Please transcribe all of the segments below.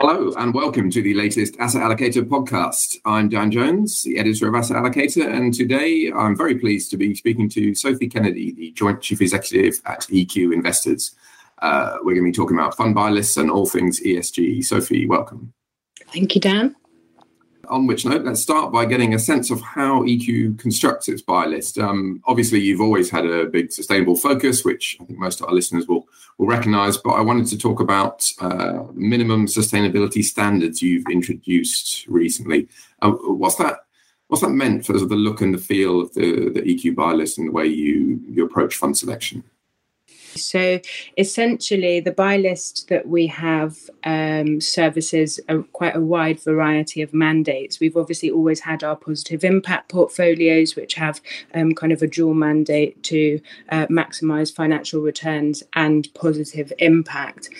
Hello and welcome to the latest Asset Allocator podcast. I'm Dan Jones, the editor of Asset Allocator, and today I'm very pleased to be speaking to Sophie Kennedy, the Joint Chief Executive at EQ Investors. Uh, we're going to be talking about fund buy lists and all things ESG. Sophie, welcome. Thank you, Dan on which note, let's start by getting a sense of how EQ constructs its buy list. Um, obviously, you've always had a big sustainable focus, which I think most of our listeners will will recognise. But I wanted to talk about uh, minimum sustainability standards you've introduced recently. Uh, what's that? What's that meant for the look and the feel of the, the EQ buy list and the way you you approach fund selection? So essentially, the buy list that we have um, services a, quite a wide variety of mandates. We've obviously always had our positive impact portfolios, which have um, kind of a dual mandate to uh, maximize financial returns and positive impact.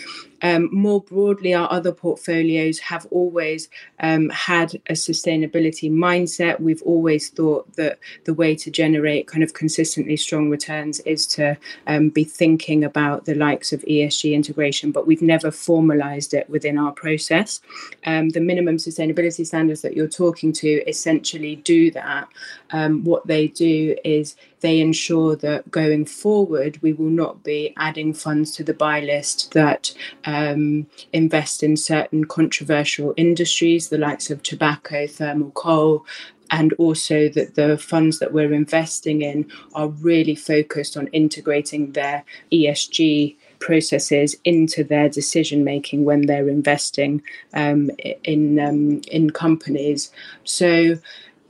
Um, more broadly, our other portfolios have always um, had a sustainability mindset. We've always thought that the way to generate kind of consistently strong returns is to um, be thinking about the likes of ESG integration, but we've never formalized it within our process. Um, the minimum sustainability standards that you're talking to essentially do that. Um, what they do is they ensure that going forward, we will not be adding funds to the buy list that um, invest in certain controversial industries, the likes of tobacco, thermal coal, and also that the funds that we're investing in are really focused on integrating their ESG processes into their decision making when they're investing um, in um, in companies. So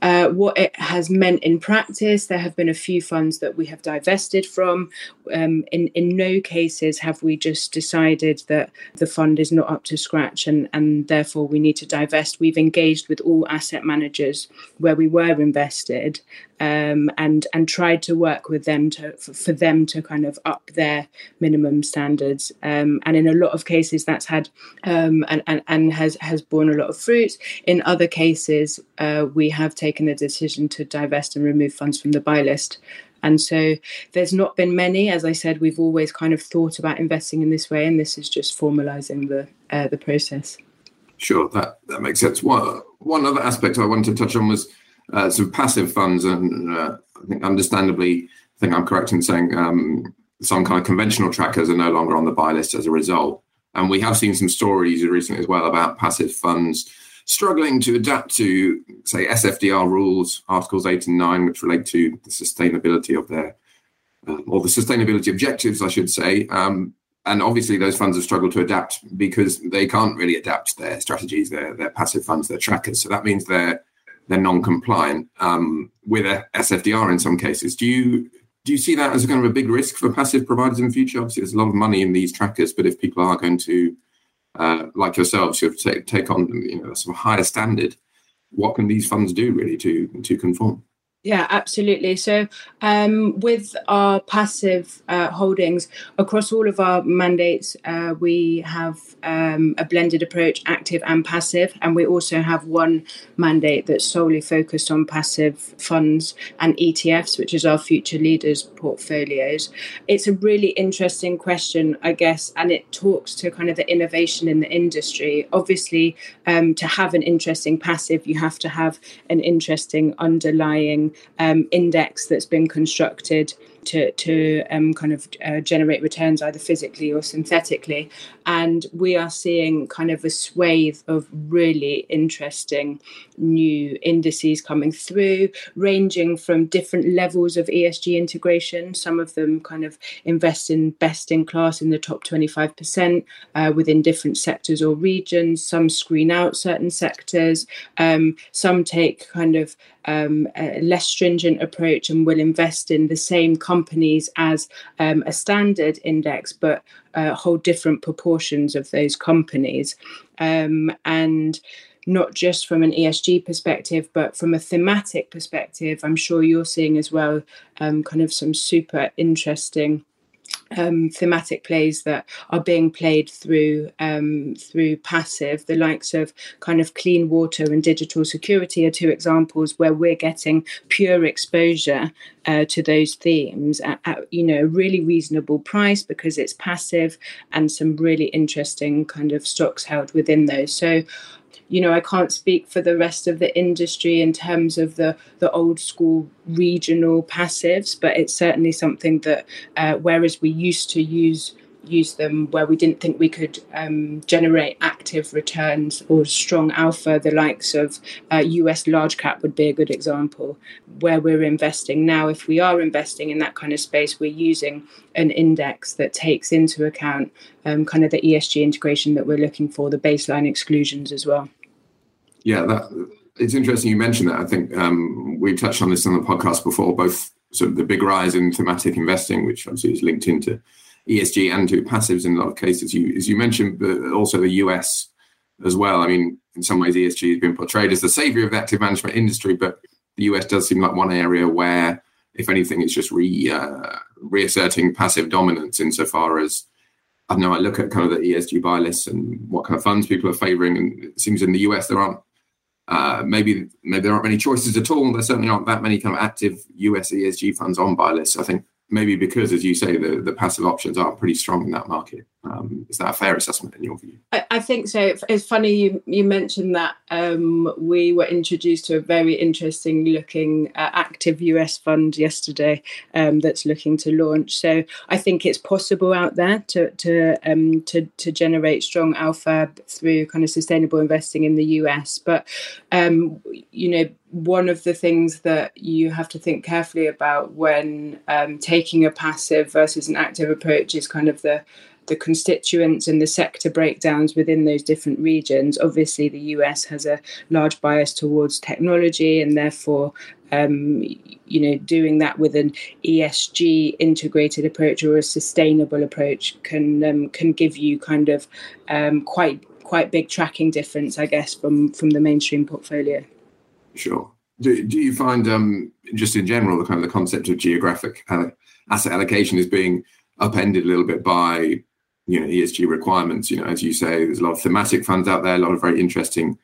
uh, what it has meant in practice. There have been a few funds that we have divested from. Um, in in no cases have we just decided that the fund is not up to scratch and and therefore we need to divest. We've engaged with all asset managers where we were invested um, and and tried to work with them to for, them to kind of up their minimum standards. Um, and in a lot of cases, that's had um, and, and and has has borne a lot of fruit. In other cases, uh, we have taken the decision to divest and remove funds from the buy list. And so there's not been many. As I said, we've always kind of thought about investing in this way, and this is just formalising the uh, the process. Sure, that that makes sense. One one other aspect I wanted to touch on was uh, some passive funds, and uh, I think understandably, I think I'm correct in saying um, some kind of conventional trackers are no longer on the buy list as a result. And we have seen some stories recently as well about passive funds struggling to adapt to, say, SFDR rules, Articles 8 and 9, which relate to the sustainability of their, um, or the sustainability objectives, I should say. Um, and obviously, those funds have struggled to adapt because they can't really adapt their strategies, their, their passive funds, their trackers. So that means they're they're non-compliant um, with a SFDR in some cases. Do you do you see that as a kind of a big risk for passive providers in the future? Obviously, there's a lot of money in these trackers, but if people are going to, uh, like yourselves, sort of take take on you know some higher standard, what can these funds do really to to conform? Yeah, absolutely. So, um, with our passive uh, holdings across all of our mandates, uh, we have um, a blended approach, active and passive, and we also have one mandate that's solely focused on passive funds and ETFs, which is our future leaders portfolios. It's a really interesting question, I guess, and it talks to kind of the innovation in the industry. Obviously, um, to have an interesting passive, you have to have an interesting underlying um, index that's been constructed to to um, kind of uh, generate returns either physically or synthetically. And we are seeing kind of a swathe of really interesting new indices coming through, ranging from different levels of ESG integration. Some of them kind of invest in best in class in the top 25% uh, within different sectors or regions. Some screen out certain sectors. Um, some take kind of um, a less stringent approach and will invest in the same companies as um, a standard index, but uh, hold different proportions of those companies. Um, and not just from an ESG perspective, but from a thematic perspective, I'm sure you're seeing as well um, kind of some super interesting um, thematic plays that are being played through um, through passive. The likes of kind of clean water and digital security are two examples where we're getting pure exposure uh, to those themes at, at, you know a really reasonable price because it's passive and some really interesting kind of stocks held within those. So you know, I can't speak for the rest of the industry in terms of the the old school regional passives, but it's certainly something that uh, whereas we used to use use them where we didn't think we could um, generate active returns or strong alpha, the likes of uh, US large cap would be a good example. Where we're investing now, if we are investing in that kind of space, we're using an index that takes into account um, kind of the ESG integration that we're looking for, the baseline exclusions as well. Yeah, that it's interesting you mentioned that. I think um, we touched on this on the podcast before, both sort of the big rise in thematic investing, which obviously is linked into ESG and to passives in a lot of cases. You, as you mentioned, but also the US as well. I mean, in some ways, ESG has been portrayed as the savior of the active management industry, but the US does seem like one area where, if anything, it's just re uh, reasserting passive dominance insofar as I know I look at kind of the ESG buy lists and what kind of funds people are favouring, and it seems in the US there aren't uh, maybe maybe there aren't many choices at all. There certainly aren't that many kind of active US ESG funds on buy lists. I think maybe because, as you say, the, the passive options are pretty strong in that market. Is that a fair assessment in your view? I, I think so. It's funny you, you mentioned that um, we were introduced to a very interesting looking uh, active US fund yesterday um, that's looking to launch. So I think it's possible out there to to um, to, to generate strong alpha through kind of sustainable investing in the US. But um, you know one of the things that you have to think carefully about when um, taking a passive versus an active approach is kind of the the constituents and the sector breakdowns within those different regions. Obviously, the US has a large bias towards technology, and therefore, um, you know, doing that with an ESG integrated approach or a sustainable approach can um, can give you kind of um, quite quite big tracking difference, I guess, from from the mainstream portfolio. Sure. Do, do you find, um, just in general, the kind of the concept of geographic asset allocation is being upended a little bit by, you know, ESG requirements? You know, as you say, there's a lot of thematic funds out there, a lot of very interesting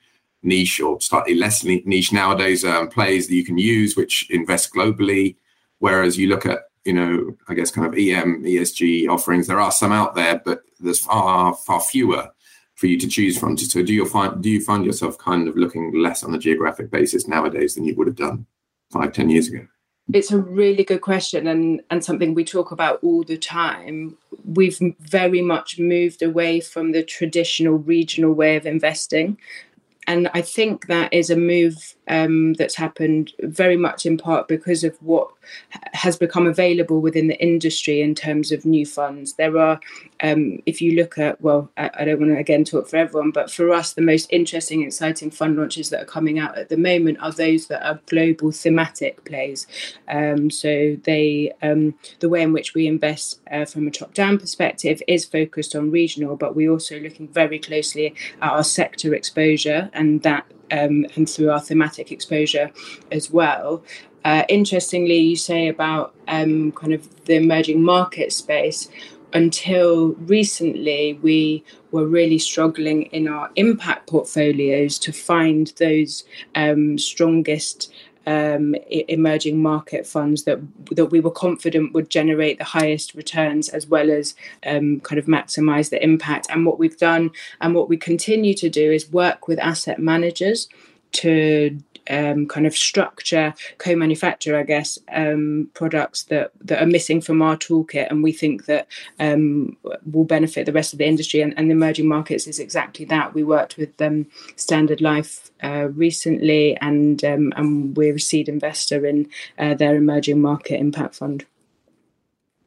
niche or slightly less niche nowadays um, plays that you can use, which invest globally. Whereas you look at, you know, I guess kind of EM, ESG offerings, there are some out there, but there's far, far fewer for you to choose from. So do you find do you find yourself kind of looking less on a geographic basis nowadays than you would have done five, ten years ago? It's a really good question and, and something we talk about all the time. We've very much moved away from the traditional regional way of investing. And I think that is a move um, that's happened very much in part because of what has become available within the industry in terms of new funds. There are, um, if you look at, well, I, I, don't want to again talk for everyone, but for us, the most interesting, exciting fund launches that are coming out at the moment are those that are global thematic plays. Um, so they, um, the way in which we invest uh, from a top-down perspective is focused on regional, but we're also looking very closely at our sector exposure and that um, and through our thematic exposure as well. Uh, interestingly, you say about um, kind of the emerging market space. Until recently, we were really struggling in our impact portfolios to find those um, strongest um, emerging market funds that that we were confident would generate the highest returns as well as um, kind of maximize the impact. And what we've done and what we continue to do is work with asset managers to um, kind of structure, co-manufacture, I guess, um, products that that are missing from our toolkit, and we think that um, will benefit the rest of the industry. And, and, the emerging markets is exactly that. We worked with Standard Life uh, recently, and um, and we're a seed investor in uh, their emerging market impact fund.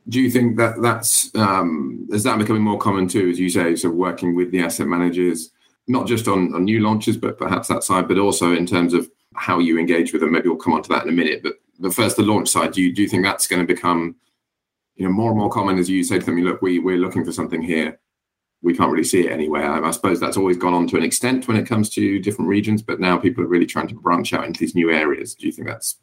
Do you think that that's um, is that becoming more common too, as you say, so working with the asset managers? Not just on, on new launches, but perhaps that side, but also in terms of how you engage with them. Maybe we'll come on to that in a minute. But but first, the launch side. Do you do you think that's going to become you know more and more common as you say to them? Look, we we're looking for something here. We can't really see it anywhere. I, I suppose that's always gone on to an extent when it comes to different regions, but now people are really trying to branch out into these new areas. Do you think that's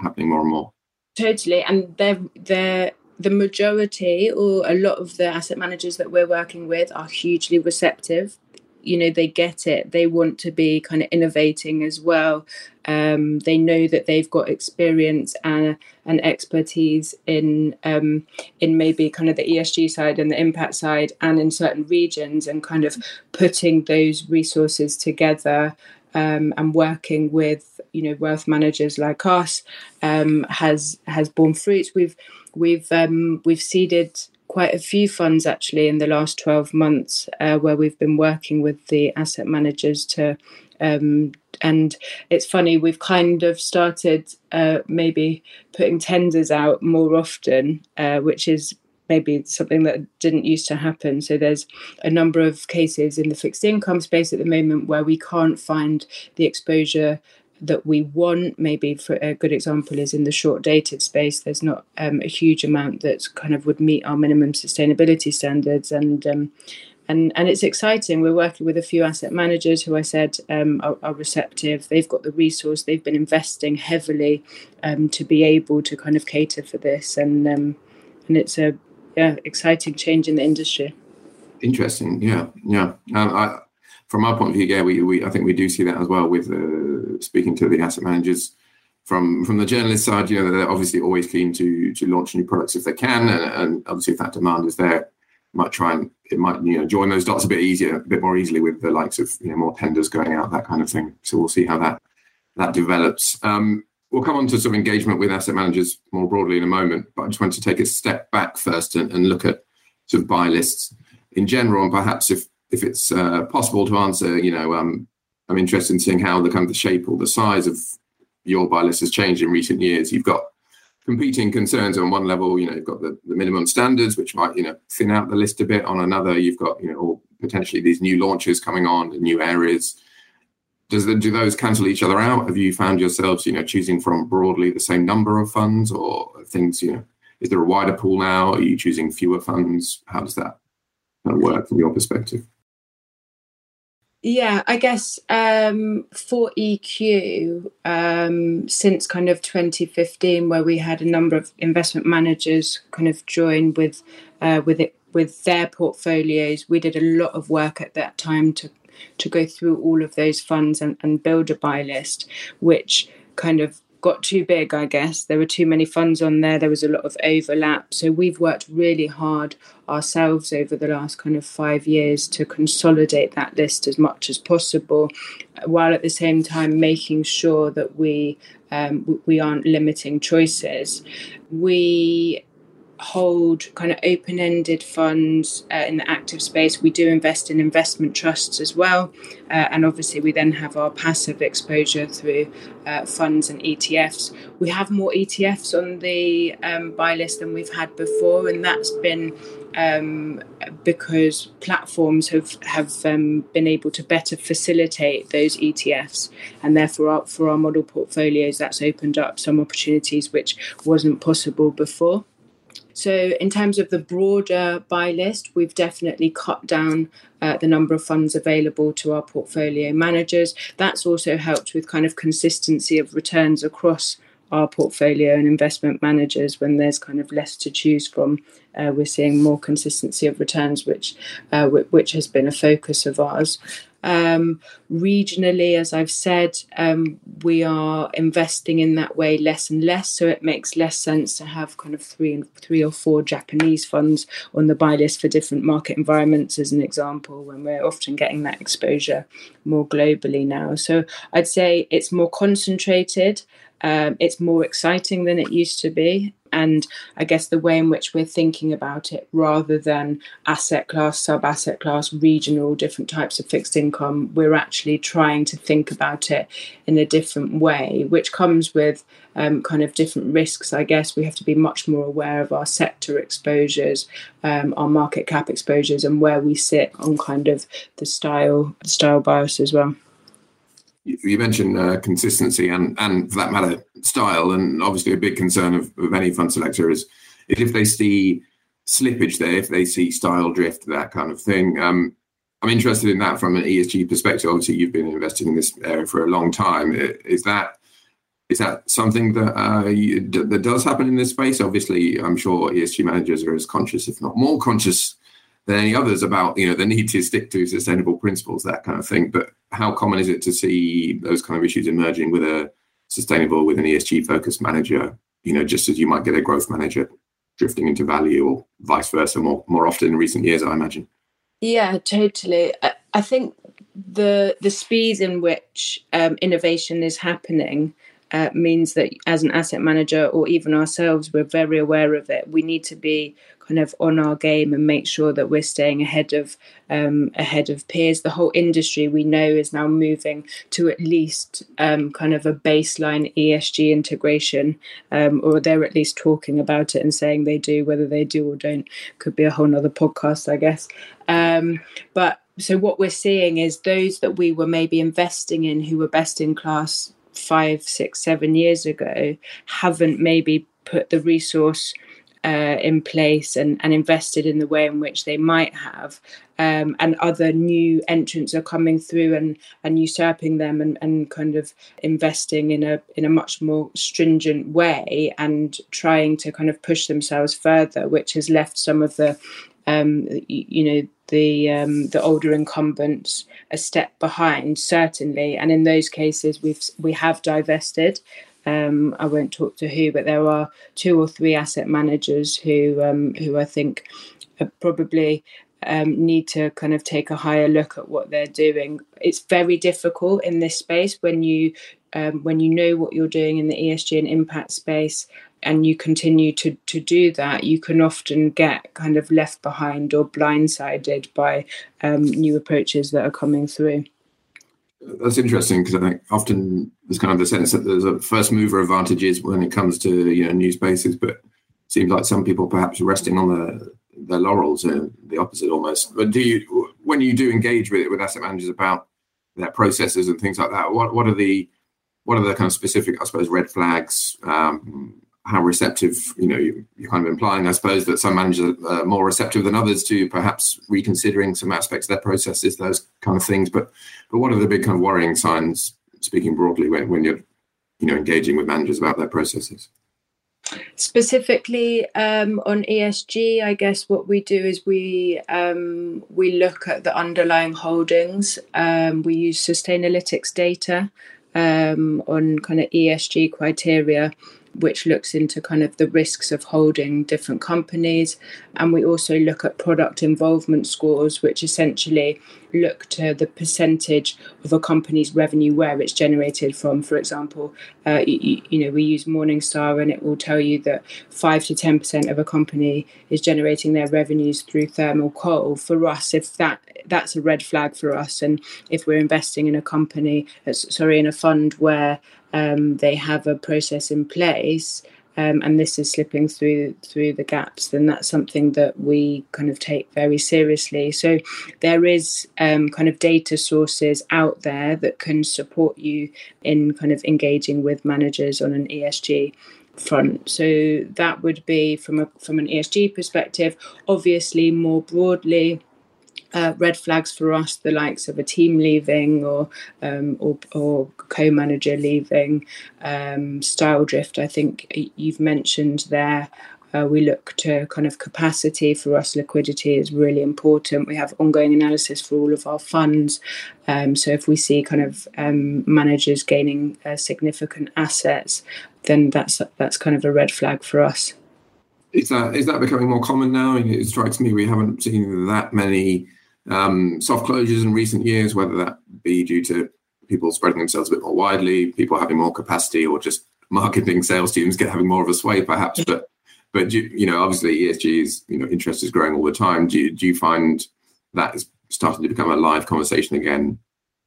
happening more and more? Totally, and they're they're the majority or a lot of the asset managers that we're working with are hugely receptive you know they get it. They want to be kind of innovating as well. Um, they know that they've got experience and, and expertise in um, in maybe kind of the ESG side and the impact side and in certain regions and kind of putting those resources together um, and working with you know wealth managers like us um, has has borne fruits we've we've um, we've seeded quite a few funds actually in the last 12 months uh, where we've been working with the asset managers to um, and it's funny we've kind of started uh, maybe putting tenders out more often uh, which is maybe something that didn't used to happen. So there's a number of cases in the fixed income space at the moment where we can't find the exposure that we want. Maybe for a good example is in the short dated space. There's not um, a huge amount that kind of would meet our minimum sustainability standards, and um, and and it's exciting. We're working with a few asset managers who I said um, are, are, receptive. They've got the resource. They've been investing heavily um, to be able to kind of cater for this, and um, and it's a yeah exciting change in the industry. Interesting, yeah, yeah. I, from our point of view, yeah, we, we I think we do see that as well with uh, speaking to the asset managers. From from the journalist side, you know, they're obviously always keen to to launch new products if they can, and, and obviously if that demand is there, might try and it might you know join those dots a bit easier, a bit more easily with the likes of you know more tenders going out, that kind of thing. So we'll see how that that develops. Um, we'll come on to sort of engagement with asset managers more broadly in a moment, but I just want to take a step back first and, and look at sort of buy lists in general, and perhaps if if it's uh, possible to answer, you know, um, I'm interested in seeing how the kind of the shape or the size of your buy list has changed in recent years. You've got competing concerns on one level. You know, you've got the, the minimum standards, which might you know thin out the list a bit. On another, you've got you know potentially these new launches coming on in new areas. Does the, do those cancel each other out? Have you found yourselves you know choosing from broadly the same number of funds or things? You know, is there a wider pool now? Are you choosing fewer funds? How does that work from your perspective? Yeah, I guess um, for EQ, um, since kind of 2015, where we had a number of investment managers kind of join with uh, with it with their portfolios, we did a lot of work at that time to to go through all of those funds and, and build a buy list, which kind of got too big, I guess. There were too many funds on there. There was a lot of overlap. So we've worked really hard ourselves over the last kind of five years to consolidate that list as much as possible, while at the same time making sure that we um, we aren't limiting choices. We hold kind of open ended funds uh, in the active space. We do invest in investment trusts as well. Uh, and obviously, we then have our passive exposure through uh, funds and ETFs. We have more ETFs on the um, buy list than we've had before, and that's been um, because platforms have have um, been able to better facilitate those ETFs, and therefore our, for our model portfolios, that's opened up some opportunities which wasn't possible before. So, in terms of the broader buy list, we've definitely cut down uh, the number of funds available to our portfolio managers. That's also helped with kind of consistency of returns across our portfolio and investment managers when there's kind of less to choose from. Uh, we're seeing more consistency of returns, which uh, which has been a focus of ours. Um, regionally, as I've said, um, we are investing in that way less and less. So it makes less sense to have kind of three and three or four Japanese funds on the buy list for different market environments, as an example, when we're often getting that exposure more globally now. So I'd say it's more concentrated. Um, it's more exciting than it used to be and I guess the way in which we're thinking about it rather than asset class, sub asset class, regional, different types of fixed income, we're actually trying to think about it in a different way, which comes with um, kind of different risks. I guess we have to be much more aware of our sector exposures, um, our market cap exposures, and where we sit on kind of the style, style bias as well you mentioned uh, consistency and, and for that matter, style. And obviously, a big concern of, of any fund selector is, if they see slippage there, if they see style drift, that kind of thing. Um, I'm interested in that from an ESG perspective. Obviously, you've been investing in this area for a long time. Is that is that something that uh, you, that does happen in this space? Obviously, I'm sure ESG managers are as conscious, if not more conscious, than any others about you know the need to stick to sustainable principles, that kind of thing. But how common is it to see those kind of issues emerging with a sustainable, with an ESG focused manager? You know, just as you might get a growth manager drifting into value, or vice versa, more more often in recent years, I imagine. Yeah, totally. I, I think the the speed in which um, innovation is happening uh, means that as an asset manager or even ourselves, we're very aware of it. We need to be kind of on our game and make sure that we're staying ahead of um, ahead of peers. The whole industry we know is now moving to at least um, kind of a baseline ESG integration, um, or they're at least talking about it and saying they do. Whether they do or don't could be a whole nother podcast, I guess. Um, but so what we're seeing is those that we were maybe investing in who were best in class five, six, seven years ago haven't maybe put the resource uh, in place and, and invested in the way in which they might have. Um, and other new entrants are coming through and, and usurping them and, and kind of investing in a in a much more stringent way and trying to kind of push themselves further, which has left some of the um, you know the um, the older incumbents a step behind certainly and in those cases we've we have divested um, I won't talk to who but there are two or three asset managers who um, who I think probably um, need to kind of take a higher look at what they're doing. It's very difficult in this space when you um, when you know what you're doing in the ESG and impact space and you continue to to do that, you can often get kind of left behind or blindsided by um, new approaches that are coming through. That's interesting because I think often there's kind of the sense that there's a first mover advantages when it comes to you know new spaces, but seems like some people perhaps resting on the their laurels, uh, the opposite almost. But do you, when you do engage with it with asset managers about their processes and things like that, what what are the what are the kind of specific, I suppose, red flags um, how receptive, you know, you, are kind of implying, I suppose, that some managers are more receptive than others to perhaps reconsidering some aspects of their processes, those kind of things. But but what are the big kind of worrying signs, speaking broadly, when, when you're, you know, engaging with managers about their processes? Specifically um, on ESG, I guess what we do is we um, we look at the underlying holdings. Um, we use Sustainalytics data um, on kind of ESG criteria which looks into kind of the risks of holding different companies. And we also look at product involvement scores, which essentially look to the percentage of a company's revenue where it's generated from. For example, uh, you, you, know, we use Morningstar and it will tell you that 5 to 10% of a company is generating their revenues through thermal coal. For us, if that that's a red flag for us. And if we're investing in a company, uh, sorry, in a fund where um, they have a process in place um, and this is slipping through through the gaps, then that's something that we kind of take very seriously. So there is um, kind of data sources out there that can support you in kind of engaging with managers on an ESG front. So that would be from a from an ESG perspective. Obviously, more broadly uh, red flags for us, the likes of a team leaving or um, or, or, co-manager leaving, um, style drift. I think you've mentioned there. Uh, we look to kind of capacity for us. Liquidity is really important. We have ongoing analysis for all of our funds. Um, so if we see kind of um, managers gaining uh, significant assets, then that's that's kind of a red flag for us. Is that is that becoming more common now? It strikes me we haven't seen that many um, soft closures in recent years, whether that be due to people spreading themselves a bit more widely, people having more capacity, or just marketing sales teams get having more of a sway, perhaps. But but you, you know, obviously ESG's you know interest is growing all the time. Do you, do you find that is starting to become a live conversation again,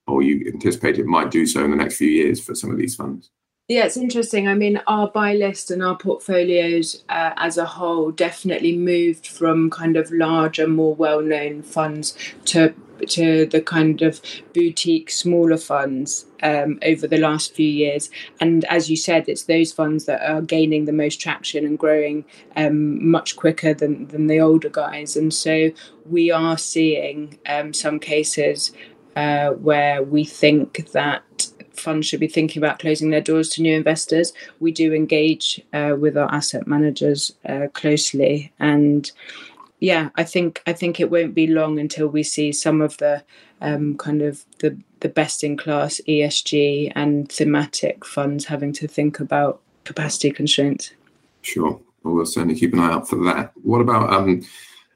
or you anticipate it might do so in the next few years for some of these funds? Yeah, it's interesting. I mean, our buy list and our portfolios uh, as a whole definitely moved from kind of larger, more well-known funds to to the kind of boutique, smaller funds um, over the last few years. And as you said, it's those funds that are gaining the most traction and growing um, much quicker than than the older guys. And so we are seeing um, some cases uh, where we think that funds should be thinking about closing their doors to new investors. We do engage uh, with our asset managers uh, closely, and yeah, I think I think it won't be long until we see some of the um, kind of the the best in class ESG and thematic funds having to think about capacity constraints. Sure, well, we'll certainly keep an eye out for that. What about um,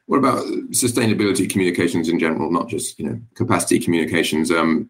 what about sustainability communications in general, not just you know capacity communications? Um,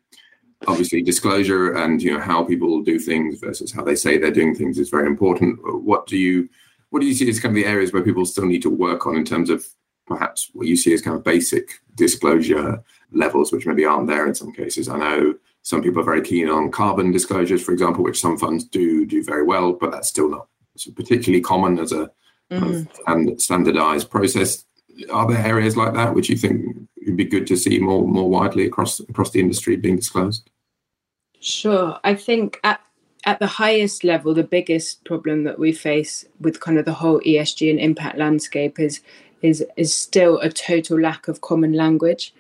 obviously, disclosure and you know how people do things versus how they say they're doing things is very important. What do you what do you see as kind of the areas where people still need to work on in terms of perhaps what you see as kind of basic disclosure levels, which maybe aren't there in some cases? I know some people are very keen on carbon disclosures, for example, which some funds do do very well, but that's still not particularly common as a mm. kind of standardized process are there areas like that which you think would be good to see more more widely across across the industry being disclosed? Sure, I think at at the highest level, the biggest problem that we face with kind of the whole ESG and impact landscape is is is still a total lack of common language.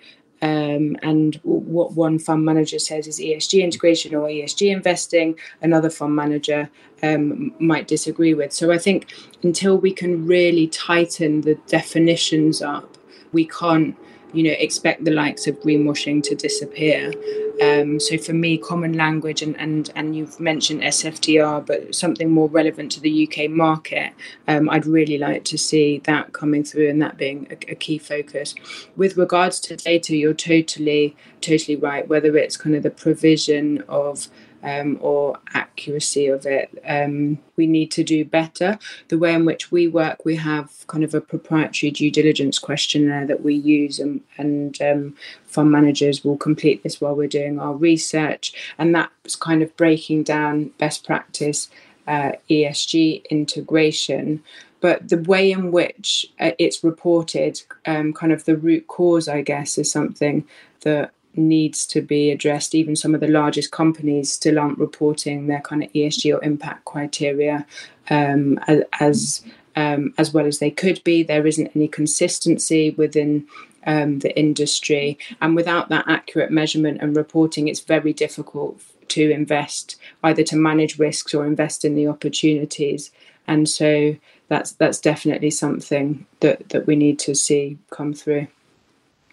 Um, and what one fund manager says is ESG integration or ESG investing, another fund manager um, might disagree with. So I think until we can really tighten the definitions up, we can't you know expect the likes of greenwashing to disappear. Um, so for me common language and, and and you've mentioned SFDR but something more relevant to the uk market um, i'd really like to see that coming through and that being a, a key focus. With regards to data you're totally totally right whether it's kind of the provision of um, or accuracy of it. Um, we need to do better. The way in which we work, we have kind of a proprietary due diligence questionnaire that we use, and, and um, fund managers will complete this while we're doing our research. And that's kind of breaking down best practice uh, ESG integration but the way in which uh, it's reported, um, kind of the root cause, I guess, is something that needs to be addressed. Even some of the largest companies still aren't reporting their kind of ESG or impact criteria um, as um, as well as they could be. There isn't any consistency within um, the industry, and without that accurate measurement and reporting, it's very difficult to invest either to manage risks or invest in the opportunities. And so that's that's definitely something that that we need to see come through.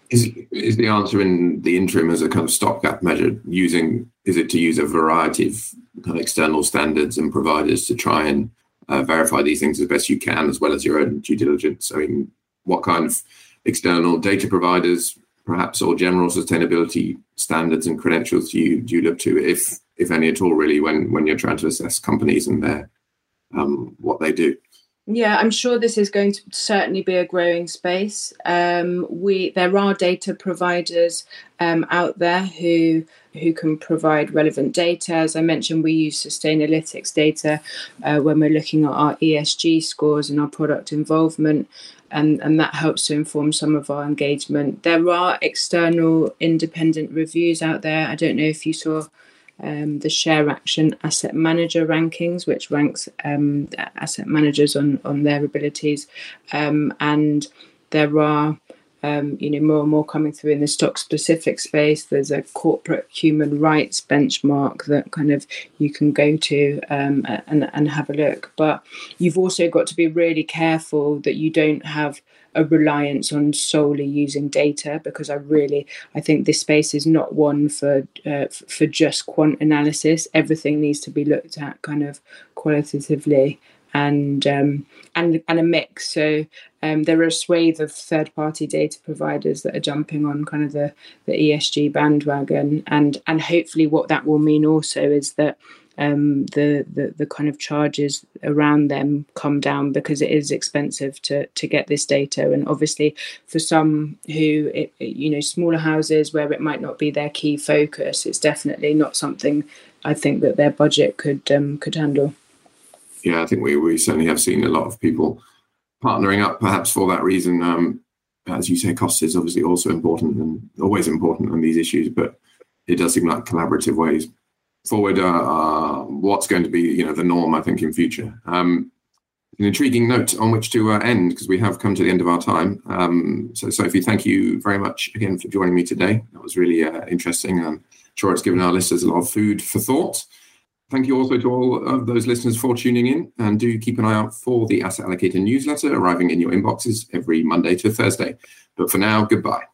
Is is the answer in the interim as a kind of stopgap measure using is it to use a variety of kind of external standards and providers to try and uh, verify these things as best you can as well as your own due diligence? I mean, what kind of external data providers, perhaps, or general sustainability standards and credentials do you do you look to, if if any at all, really, when when you're trying to assess companies and their um, what they do? Yeah, I'm sure this is going to certainly be a growing space. Um, we there are data providers um, out there who who can provide relevant data. As I mentioned, we use Sustainalytics data uh, when we're looking at our ESG scores and our product involvement. And, and that helps to inform some of our engagement. There are external independent reviews out there. I don't know if you saw um, the ShareAction Asset Manager rankings, which ranks um, asset managers on on their abilities, um, and there are. Um, you know, more and more coming through in the stock specific space. There's a corporate human rights benchmark that kind of you can go to um, and, and have a look. But you've also got to be really careful that you don't have a reliance on solely using data because I really I think this space is not one for uh, for just quant analysis. Everything needs to be looked at kind of qualitatively and um, and and a mix. So um, there are a swathe of third party data providers that are jumping on kind of the the ESG bandwagon, and and hopefully what that will mean also is that um, the, the the kind of charges around them come down because it is expensive to to get this data, and obviously for some who it, you know smaller houses where it might not be their key focus, it's definitely not something I think that their budget could um, could handle. Yeah, I think we we certainly have seen a lot of people partnering up, perhaps for that reason. Um, as you say, cost is obviously also important and always important on these issues, but it does seem like collaborative ways forward uh, uh, what's going to be you know the norm I think in future. Um, an intriguing note on which to uh, end because we have come to the end of our time. Um, so, Sophie, thank you very much again for joining me today. That was really uh, interesting. I'm sure it's given our listeners a lot of food for thought. Thank you also to all of those listeners for tuning in, and do keep an eye out for the Asset Allocator newsletter arriving in your inboxes every Monday to Thursday. But for now, goodbye.